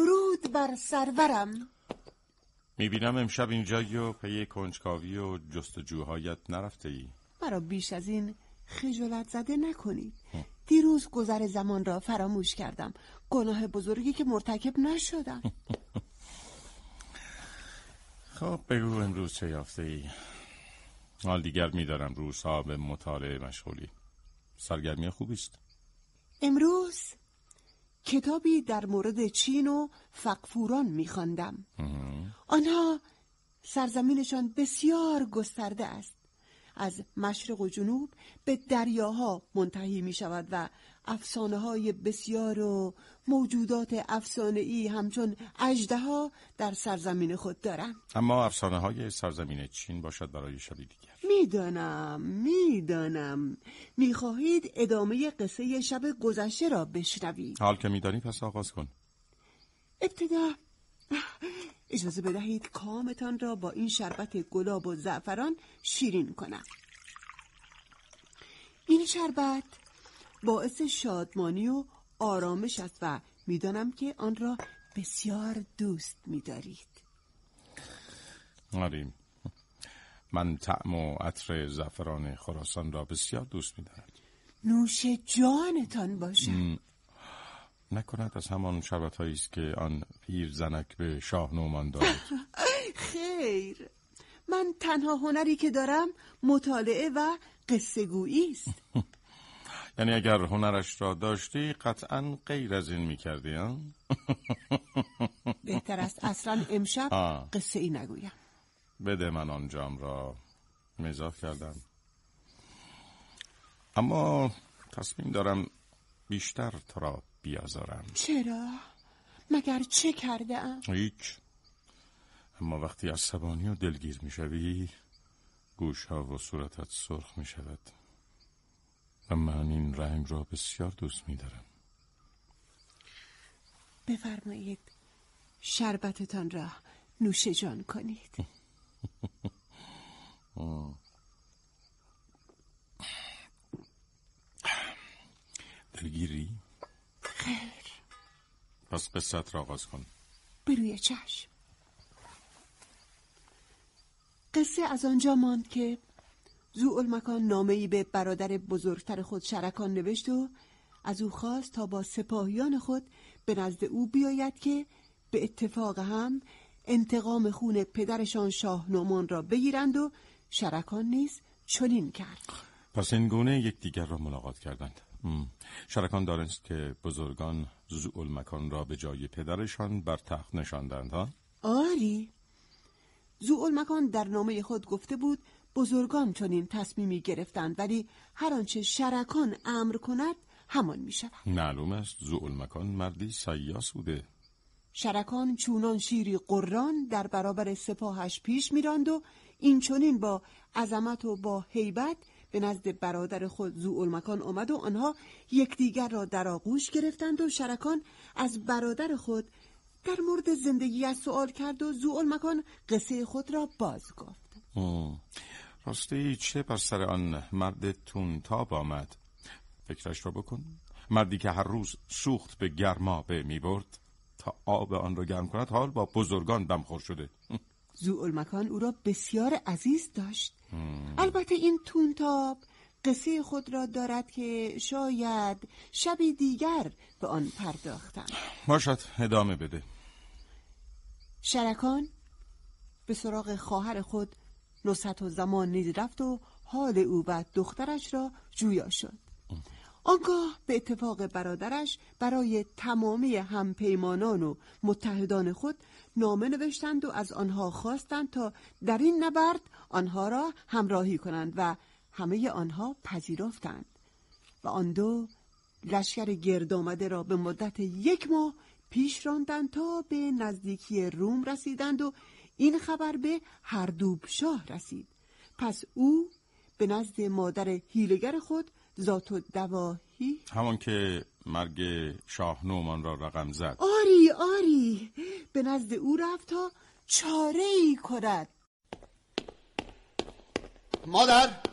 درود بر سرورم. می‌بینم امشب اینجایی و پی کنجکاوی و جستجوهایت نرفته ای مرا بیش از این خجالت زده نکنید. دیروز گذر زمان را فراموش کردم. گناه بزرگی که مرتکب نشدم. خب بگو امروز چه یافته ای حال دیگر میدارم روزها به مطالعه مشغولی. سرگرمی خوبی است. امروز کتابی در مورد چین و فقفوران میخواندم. آنها سرزمینشان بسیار گسترده است. از مشرق و جنوب به دریاها منتهی می شود و افسانه های بسیار و موجودات افسانه ای همچون اجده در سرزمین خود دارند اما افسانه های سرزمین چین باشد برای شبی دیگر. می‌دانم می‌دانم. می‌خواهید ادامه قصه شب گذشته را بشنوید. حال که میدانی پس آغاز کن. ابتدا اجازه بدهید کامتان را با این شربت گلاب و زعفران شیرین کنم. این شربت باعث شادمانی و آرامش است و می‌دانم که آن را بسیار دوست میدارید. آریم من طعم و عطر زعفران خراسان را بسیار دوست میدارم. نوش جانتان باشد. نکند از همان شربت است که آن پیر زنک به شاه نومان دارد. خیر. من تنها هنری که دارم مطالعه و قصه گویی است. یعنی اگر هنرش را داشتی قطعا غیر از این می‌کردی ها؟ بهتر است اصلا امشب آه. قصه ای نگویم بده من آن جام را مزاح کردم اما تصمیم دارم بیشتر تو را بیازارم چرا؟ مگر چه کرده ام؟ هیچ اما وقتی عصبانی و دلگیر می‌شوی گوش ها و صورتت سرخ می شود و من این رنگ را بسیار دوست می دارم بفرمایید شربتتان را نوش جان کنید. دلگیری؟ خیر. پس قصت را آغاز کن. بروی چشم. قصه از آنجا ماند که زوالمکان نامه ای به برادر بزرگتر خود شرکان نوشت و از او خواست تا با سپاهیان خود به نزد او بیاید که به اتفاق هم انتقام خون پدرشان شاه نومان را بگیرند و شرکان نیز چنین کرد پس این گونه یکدیگر را ملاقات کردند. شرکان دانست که بزرگان زوال مکان را به جای پدرشان بر تخت نشاندند ها؟ آری زوالمکان در نامه خود گفته بود بزرگان چنین تصمیمی گرفتند ولی هر آنچه شرکان امر کند همان می شود معلوم است زوال مکان مردی سیاس بوده. شرکان چونان شیری قران در برابر سپاهش پیش میراند و این چنین با عظمت و با هیبت به نزد برادر خود زوالمکان آمد و آنها یکدیگر را در آغوش گرفتند و شرکان از برادر خود در مورد زندگی از سوال کرد و زوالمکان قصه خود را باز گفت. راستی چه بر سر آن مرد تونتاب آمد؟ فکرش را بکن. مردی که هر روز سوخت به گرمابه می برد تا آب آن را گرم کند حال با بزرگان دمخور شده. زوالمکان او را بسیار عزیز داشت. البته این تونتاب قصه خود را دارد که شاید شبی دیگر به آن پرداختم باشد ادامه بده. شرکان به سراغ خواهر خود نصحت و زمان نیز رفت و حال او و دخترش را جویا شد. آنگاه به اتفاق برادرش برای تمامی همپیمانان و متحدان خود نامه نوشتند و از آنها خواستند تا در این نبرد آنها را همراهی کنند و همه آنها پذیرفتند و آن دو لشکر گرد آمده را به مدت یک ماه پیش راندند تا به نزدیکی روم رسیدند و این خبر به هردوب شاه رسید. پس او به نزد مادر هیلگر خود ذات و دواهی همان که مرگ شاه نومان را رقم زد. آری آری. به نزد او رفت تا چاره ای کند. مادر!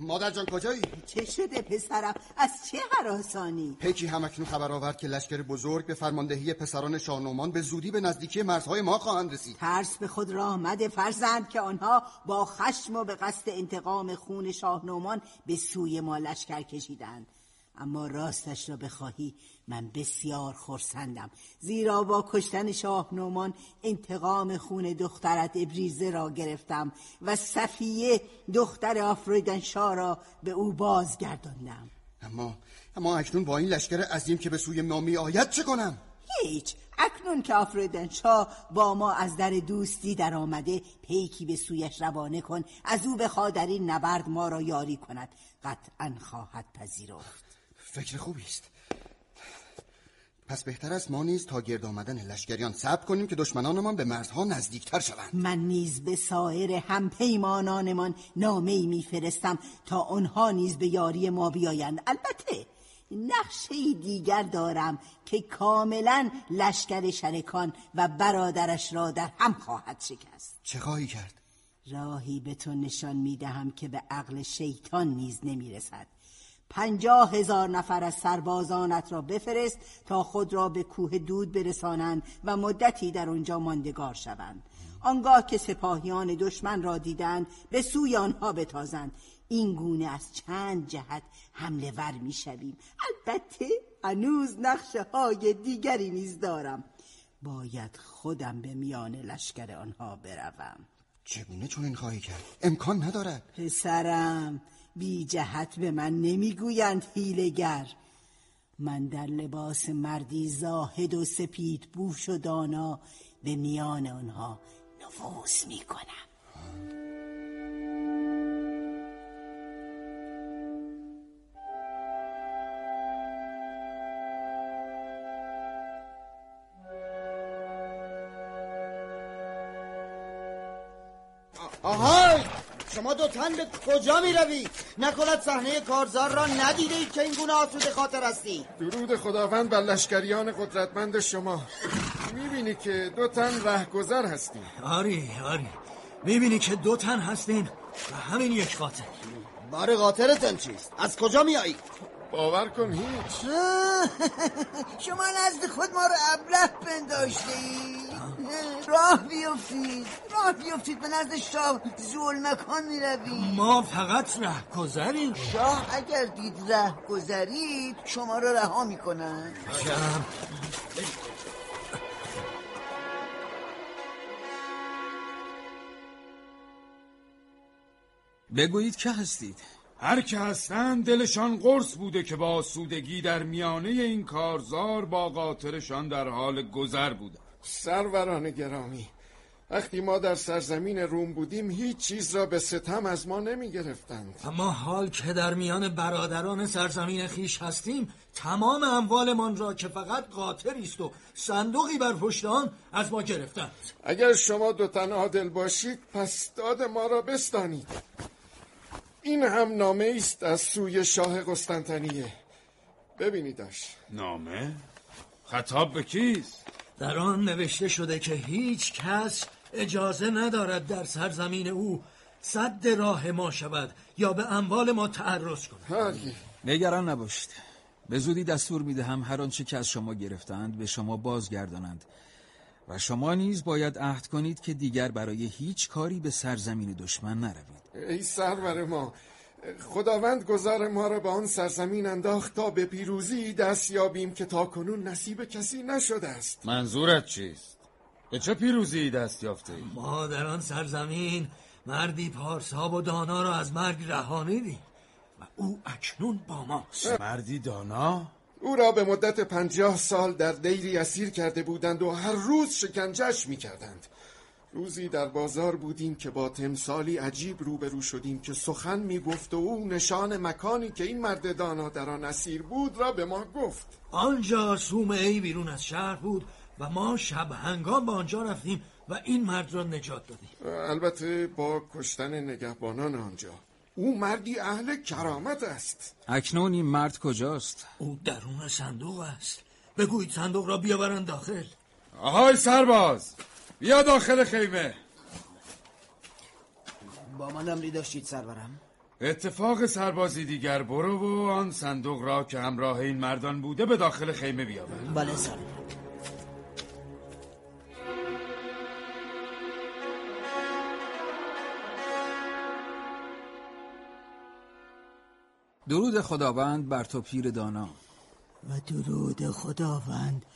مادر جان کجایی؟ چه شده پسرم؟ از چه حراسانی؟ پیکی همکنون خبر آورد که لشکر بزرگ به فرماندهی پسران شاهنومان به زودی به نزدیکی مرزهای ما خواهند رسید ترس به خود راه مده فرزند که آنها با خشم و به قصد انتقام خون شاهنومان به سوی ما لشکر کشیدند اما راستش را بخواهی من بسیار خرسندم. زیرا با کشتن شاه نومان انتقام خون دخترت ابریزه را گرفتم و صفیه دختر آفریدن شاه را به او بازگرداندم. اما اما اکنون با این لشکر عظیم که به سوی ما می آید چه کنم؟ هیچ. اکنون که آفریدن شاه با ما از در دوستی در آمده پیکی به سویش روانه کن از او بخواد در این نبرد ما را یاری کند. قطعا خواهد پذیرفت. فکر خوبی است پس بهتر است ما نیز تا گرد آمدن لشکریان صبر کنیم که دشمنانمان به مرزها نزدیکتر شوند. من نیز به سایر هم پیمانانمان نامه میفرستم تا آنها نیز به یاری ما بیایند. البته نقشه دیگر دارم که کاملا لشکر شرکان و برادرش را در هم خواهد شکست. چه خواهی کرد؟ راهی به تو نشان می‌دهم که به عقل شیطان نیز نمی‌رسد. پنجاه هزار نفر از سربازانت را بفرست تا خود را به کوه دود برسانند و مدتی در آنجا ماندگار شوند. آنگاه که سپاهیان دشمن را دیدند به سوی آنها بتازند. این گونه از چند جهت حمله ور می شویم. البته هنوز نقشه های دیگری نیز دارم. باید خودم به میان لشکر آنها بروم. چگونه چون این خواهی کرد؟ امکان ندارد. پسرم بی جهت به من نمی‌گویند هیلگر من در لباس مردی زاهد و سپید بوش و دانا به میان آنها نفوذ می‌کنم. شما دو تن به کجا می روی؟ نکند صحنه کارزار را ندیده اید که این گونه آسوده خاطر هستی درود خداوند بر لشکریان قدرتمند شما می‌بینی که دو تن رهگذر هستیم آری آری می‌بینی که دو تن هستیم و همین یک قاتل بار قاطرتن چیست؟ از کجا میایی؟ باور کن هیچ. شما نزد خود ما رو ابله پنداشته راه بیفتید. راه بیفتید. به نزد شاه زول مکان می روید ما فقط ره گذریم شاه اگر دید ره گذرید شما رو رها می کنن بگویید که هستید. هر که هستند دلشان قرص بوده که با سودگی در میانه این کارزار با قاطرشان در حال گذر بوده. سروران گرامی وقتی ما در سرزمین روم بودیم هیچ چیز را به ستم از ما نمی گرفتند اما حال که در میان برادران سرزمین خیش هستیم تمام اموالمان را که فقط قاطری است و صندوقی بر پشت آن از ما گرفتند. اگر شما دو تن عادل باشید پس داد ما را بستانید. این هم نامه است از سوی شاه قسطنطنیه. ببینیدش. نامه؟ خطاب به کیست؟ در آن نوشته شده که هیچ کس اجازه ندارد در سرزمین او صد راه ما شود یا به اموال ما تعرض کند. نگران نباشید. به زودی دستور می‌دهم هر آنچه که از شما گرفتند به شما بازگردانند. و شما نیز باید عهد کنید که دیگر برای هیچ کاری به سرزمین دشمن نروید ای سرور ما خداوند گذار ما را به آن سرزمین انداخت تا به پیروزی دست یابیم که تا کنون نصیب کسی نشده است منظورت چیست؟ به چه پیروزی دست یافته ای؟ ما در آن سرزمین مردی پارساب و دانا را از مرگ رهانیدیم و او اکنون با ماست مردی دانا؟ او را به مدت پنجاه سال در دیری اسیر کرده بودند و هر روز شکنجش می کردند. روزی در بازار بودیم که با تمثالی عجیب روبرو شدیم که سخن می گفت و او نشان مکانی که این مرد دانا در آن اسیر بود را به ما گفت. آنجا سومه ای بیرون از شهر بود و ما شب هنگام به آنجا رفتیم و این مرد را نجات دادیم. البته با کشتن نگهبانان آنجا. او مردی اهل کرامت است. اکنون این مرد کجاست؟ او درون صندوق است. بگویید صندوق را بیاورند داخل. آهای سرباز بیا داخل خیمه. با من امری داشتید سرورم. اتفاق سربازی دیگر برو و آن صندوق را که همراه این مردان بوده به داخل خیمه بیاور. بله سر درود خداوند بر تو پیر دانا. و درود خداوند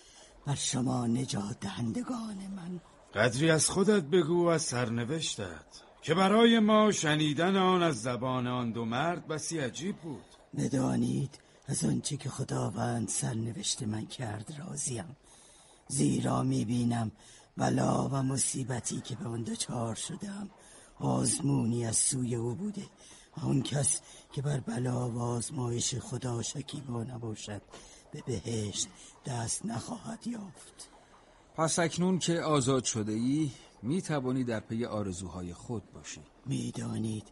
بر شما نجات دهندگان من. قدری از خودت بگو از سرنوشتت که برای ما شنیدن آن از زبان آن دو مرد بسی عجیب بود. بدانید از آنچه که خداوند سرنوشت من کرد راضیم. زیرا می‌بینم بلا و مصیبتی که به آن دچار شدم آزمونی از سوی او بوده. آن کس که بر بلا و آزمایش خدا شکیبا نباشد به بهشت دست نخواهد یافت. پس اکنون که آزاد شده ای می توانی در پی آرزوهای خود باشی. می‌دانید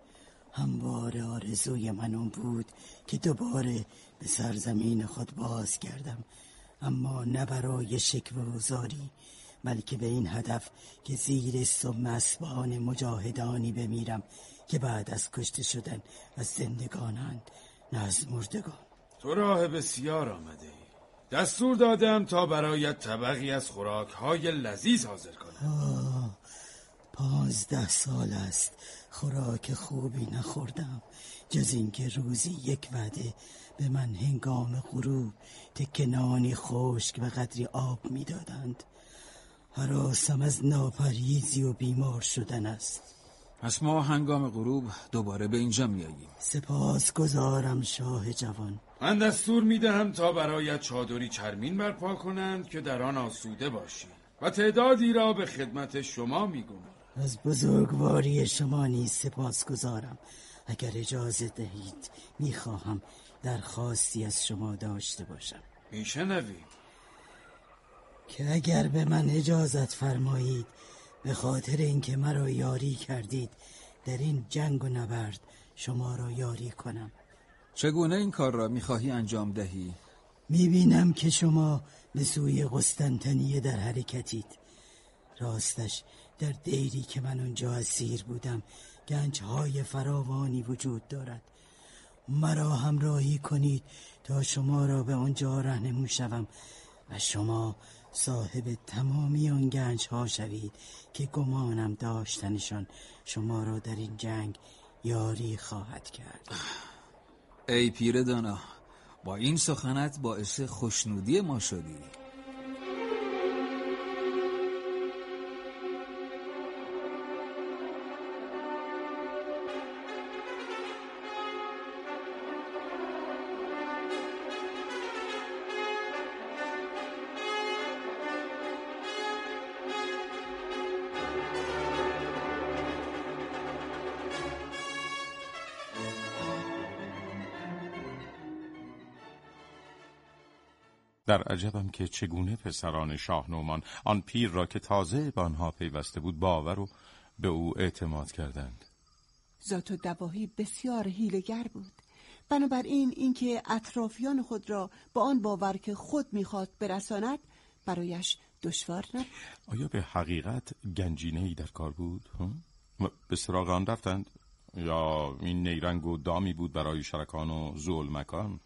همواره آرزوی من اون بود که دوباره به سرزمین خود باز کردم اما نه برای شکوه و زاری بلکه به این هدف که زیر سم اسبان مجاهدانی بمیرم. که بعد از کشته شدن از زندگانند نه از مردگان. تو راه بسیار آمده ای. دستور دادم تا برایت طبقی از خوراک های لذیذ حاضر کنم. پانزده سال است خوراک خوبی نخوردم. جز اینکه روزی یک وعده به من هنگام غروب تکنانی خشک و قدری آب می‌دادند. حراسم از ناپریزی و بیمار شدن است. پس ما هنگام غروب دوباره به اینجا میاییم. سپاس گذارم شاه جوان. من دستور می‌دهم تا برایت چادری چرمین برپا کنند که در آن آسوده باشی و تعدادی را به خدمت شما می‌گویم. از بزرگواری شما نیز سپاس گذارم اگر اجازه دهید می‌خواهم درخواستی از شما داشته باشم. میشنویم. که اگر به من اجازت فرمایید به خاطر اینکه مرا یاری کردید در این جنگ و نبرد شما را یاری کنم. چگونه این کار را می‌خواهی انجام دهی؟ می‌بینم که شما به سوی قسطنطنیه در حرکتید. راستش در دیری که من اونجا اسیر بودم گنجهای فراوانی وجود دارد. مرا همراهی کنید تا شما را به آنجا رهنمون شوم و شما صاحب تمامی آن گنج ها شوید که گمانم داشتنشان شما را در این جنگ یاری خواهد کرد. ای پیر دانا با این سخنت باعث خوشنودی ما شدی. در عجبم که چگونه پسران شاه نومان آن پیر را که تازه به آنها پیوسته بود باور و به او اعتماد کردند ذات و دواهی بسیار هیلگر بود بنابراین اینکه اطرافیان خود را با آن باور که خود می‌خواست برساند برایش دشوار نبود آیا به حقیقت گنجینه ای در کار بود؟ به سراغ آن رفتند؟ یا این نیرنگ و دامی بود برای شرکان و زول مکان؟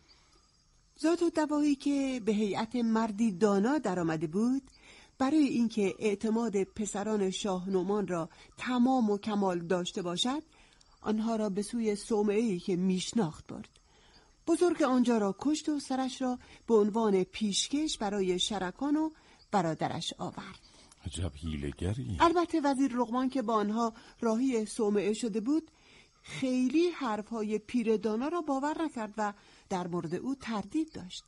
ذات و دواهی که به هیئت مردی دانا درآمده بود برای اینکه اعتماد پسران شاه نومان را تمام و کمال داشته باشد آنها را به سوی صومعه‌ای که میشناخت برد. بزرگ آنجا را کشت و سرش را به عنوان پیشکش برای شرکان و برادرش آورد. عجب هیلگری البته وزیر رغمان که با آنها راهی صومعه شده بود خیلی حرفهای پیر دانا را باور نکرد و در مورد او تردید داشت.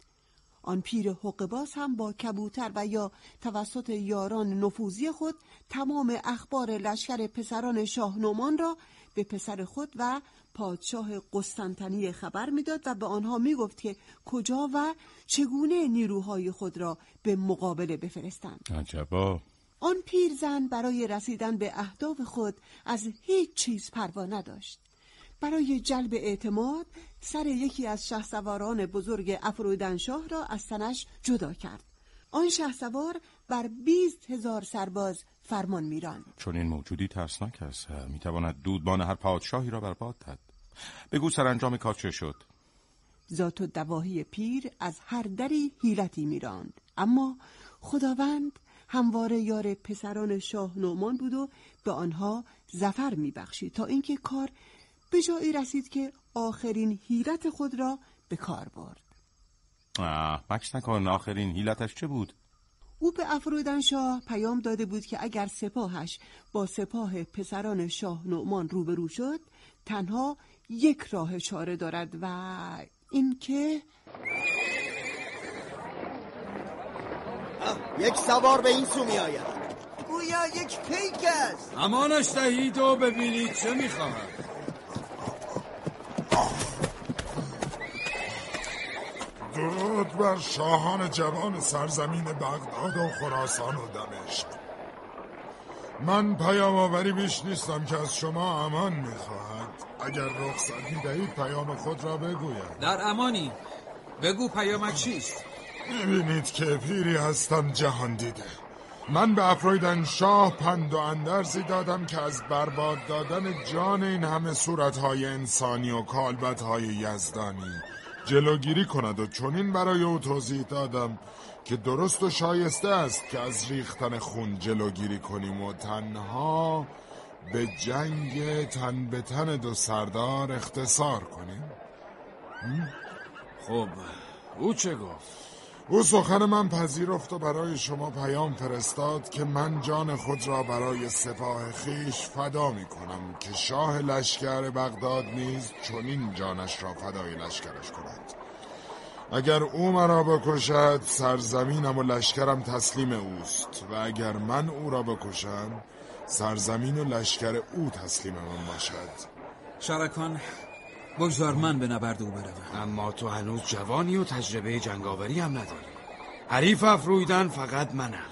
آن پیر حقباز هم با کبوتر و یا توسط یاران نفوذی خود تمام اخبار لشکر پسران شاهنومان را به پسر خود و پادشاه قسطنطنیه خبر می‌داد و به آنها می‌گفت که کجا و چگونه نیروهای خود را به مقابله بفرستند. عجبا آن پیرزن برای رسیدن به اهداف خود از هیچ چیز پروا نداشت. برای جلب اعتماد سر یکی از شهسواران بزرگ افرودنشاه را از تنش جدا کرد. آن شهسوار بر بیست هزار سرباز فرمان میراند. چون این موجودی ترسناک است می‌تواند دودبان هر پادشاهی را برباد داد بگو سرانجام کار چه شد؟ ذات و دواهی پیر از هر دری حیلتی میراند. اما خداوند همواره یار پسران شاه نومان بود و به آنها زفر میبخشید تا اینکه کار به جایی رسید که آخرین حیلت خود را به کار برد. آه مکس نکن آخرین حیلتش چه بود؟ او به افرودن شاه پیام داده بود که اگر سپاهش با سپاه پسران شاه نعمان روبرو شد تنها یک راه چاره دارد و اینکه یک سوار به این سو می آید گویا یک پیک است. امانش دهید و ببینید چه می‌خواهد. درود بر شاهان جوان سرزمین بغداد و خراسان و دمشق. من پیام آوری بیش نیستم که از شما امان می‌خواهد. اگر رخصتی دهید پیام خود را بگویم. در امانی بگو پیامت چیست؟ می‌بینید که پیری هستم جهان دیده. من به افرویدن شاه پند و اندرزی دادم که از برباد دادن جان این همه صورتهای انسانی و کالبتهای یزدانی جلوگیری کند و چنین برای او توضیح دادم که درست و شایسته است که از ریختن خون جلوگیری کنیم و تنها به جنگ تن به تن دو سردار اختصار کنیم. خب او چه گفت؟ او سخن من پذیرفت و برای شما پیام فرستاد که من جان خود را برای سپاه خیش فدا می کنم که شاه لشکر بغداد نیز چنین جانش را فدای لشکرش کند. اگر او مرا بکشد سرزمینم و لشکرم تسلیم اوست و اگر من او را بکشم سرزمین و لشکر او تسلیم من باشد. شرکان بگذار من به نبرد او بروم. اما تو هنوز جوانی و تجربه جنگاوری هم نداری. حریف افرویدن فقط منم.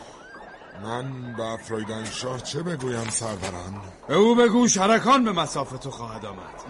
من به افرویدن شاه چه بگویم سروران به او بگو شرکان به مسافت تو خواهد آمد.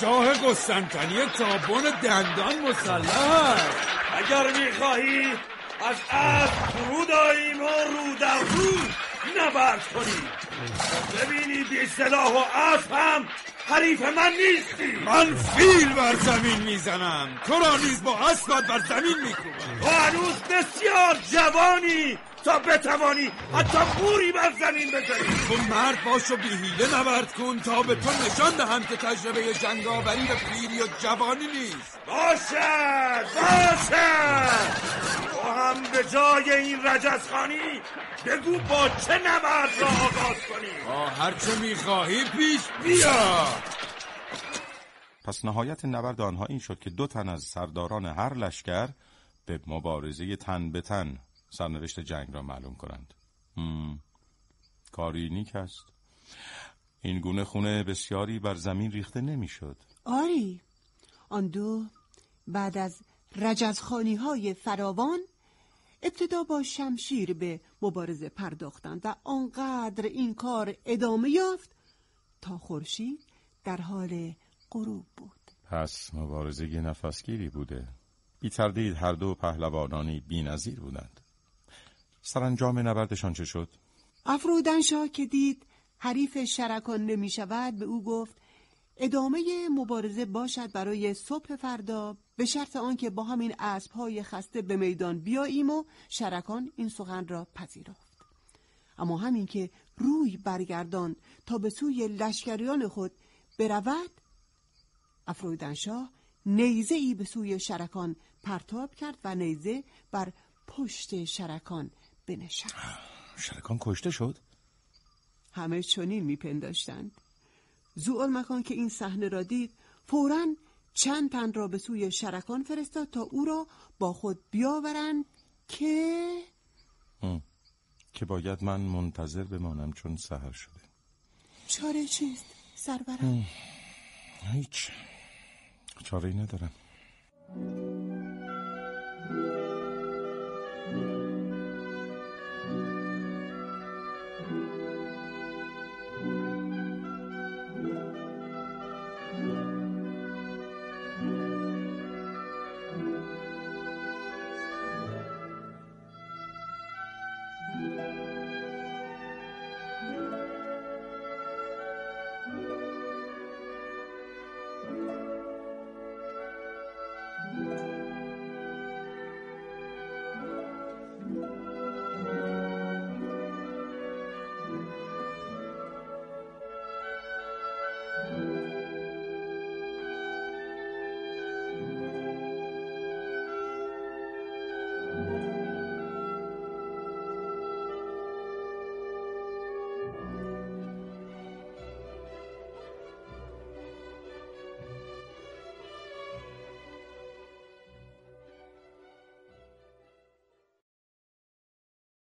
شاه قسطنطنیه تابون دندان مسلح. اگر می‌خواهی از اسب فرود آییم و رو در رو نبرد کنیم ببینی بی سلاح و اسب هم حریف من نیستی. من فیل بر زمین می‌زنم. تو را نیز با اسبت بر زمین میکوبم. تو هنوز بسیار جوانی. تا بتوانی حتی بوری بر زمین بزنی. تو مرد باش و بیهیله نبرد کن تا به تو نشان دهم که تجربه جنگاوری به پیری و جوانی نیست. باشد باشد. تو هم به جای این رجزخانی بگو با چه نبرد را آغاز کنی. با هرچه می‌خواهی پیش بیا. پس نهایت نبرد آنها این شد که دو تن از سرداران هر لشکر به مبارزه تن به تن سرنوشت جنگ را معلوم کنند. مم. کاری نیک است. این گونه خونه بسیاری بر زمین ریخته نمی‌شد. آری. آن دو بعد از رجزخانی های فراوان ابتدا با شمشیر به مبارزه پرداختند و آنقدر این کار ادامه یافت تا خورشید در حال غروب بود. پس مبارزه نفسگیری بوده. بی تردید هر دو پهلوانانی بی نظیر بودند. سرانجام نبردشان چه شد؟ افرودنشاه که دید حریف شرکان نمی شود به او گفت ادامه مبارزه باشد برای صبح فردا به شرط آنکه با همین اسبهای خسته به میدان بیاییم و شرکان این سخن را پذیرفت اما همین که روی برگردان تا به سوی لشکریان خود برود افرویدنشاه نیزه ای به سوی شرکان پرتاب کرد و نیزه بر پشت شرکان بنشست شرکان کشته شد؟ همه چنین میپنداشتند. زوال مکان که این صحنه را دید فورا چند تن را به سوی شرکان فرستاد تا او را با خود بیاورند که که باید من منتظر بمانم چون سهر شده. چاره چیست سرورم؟ هیچ. چاره ای ندارم.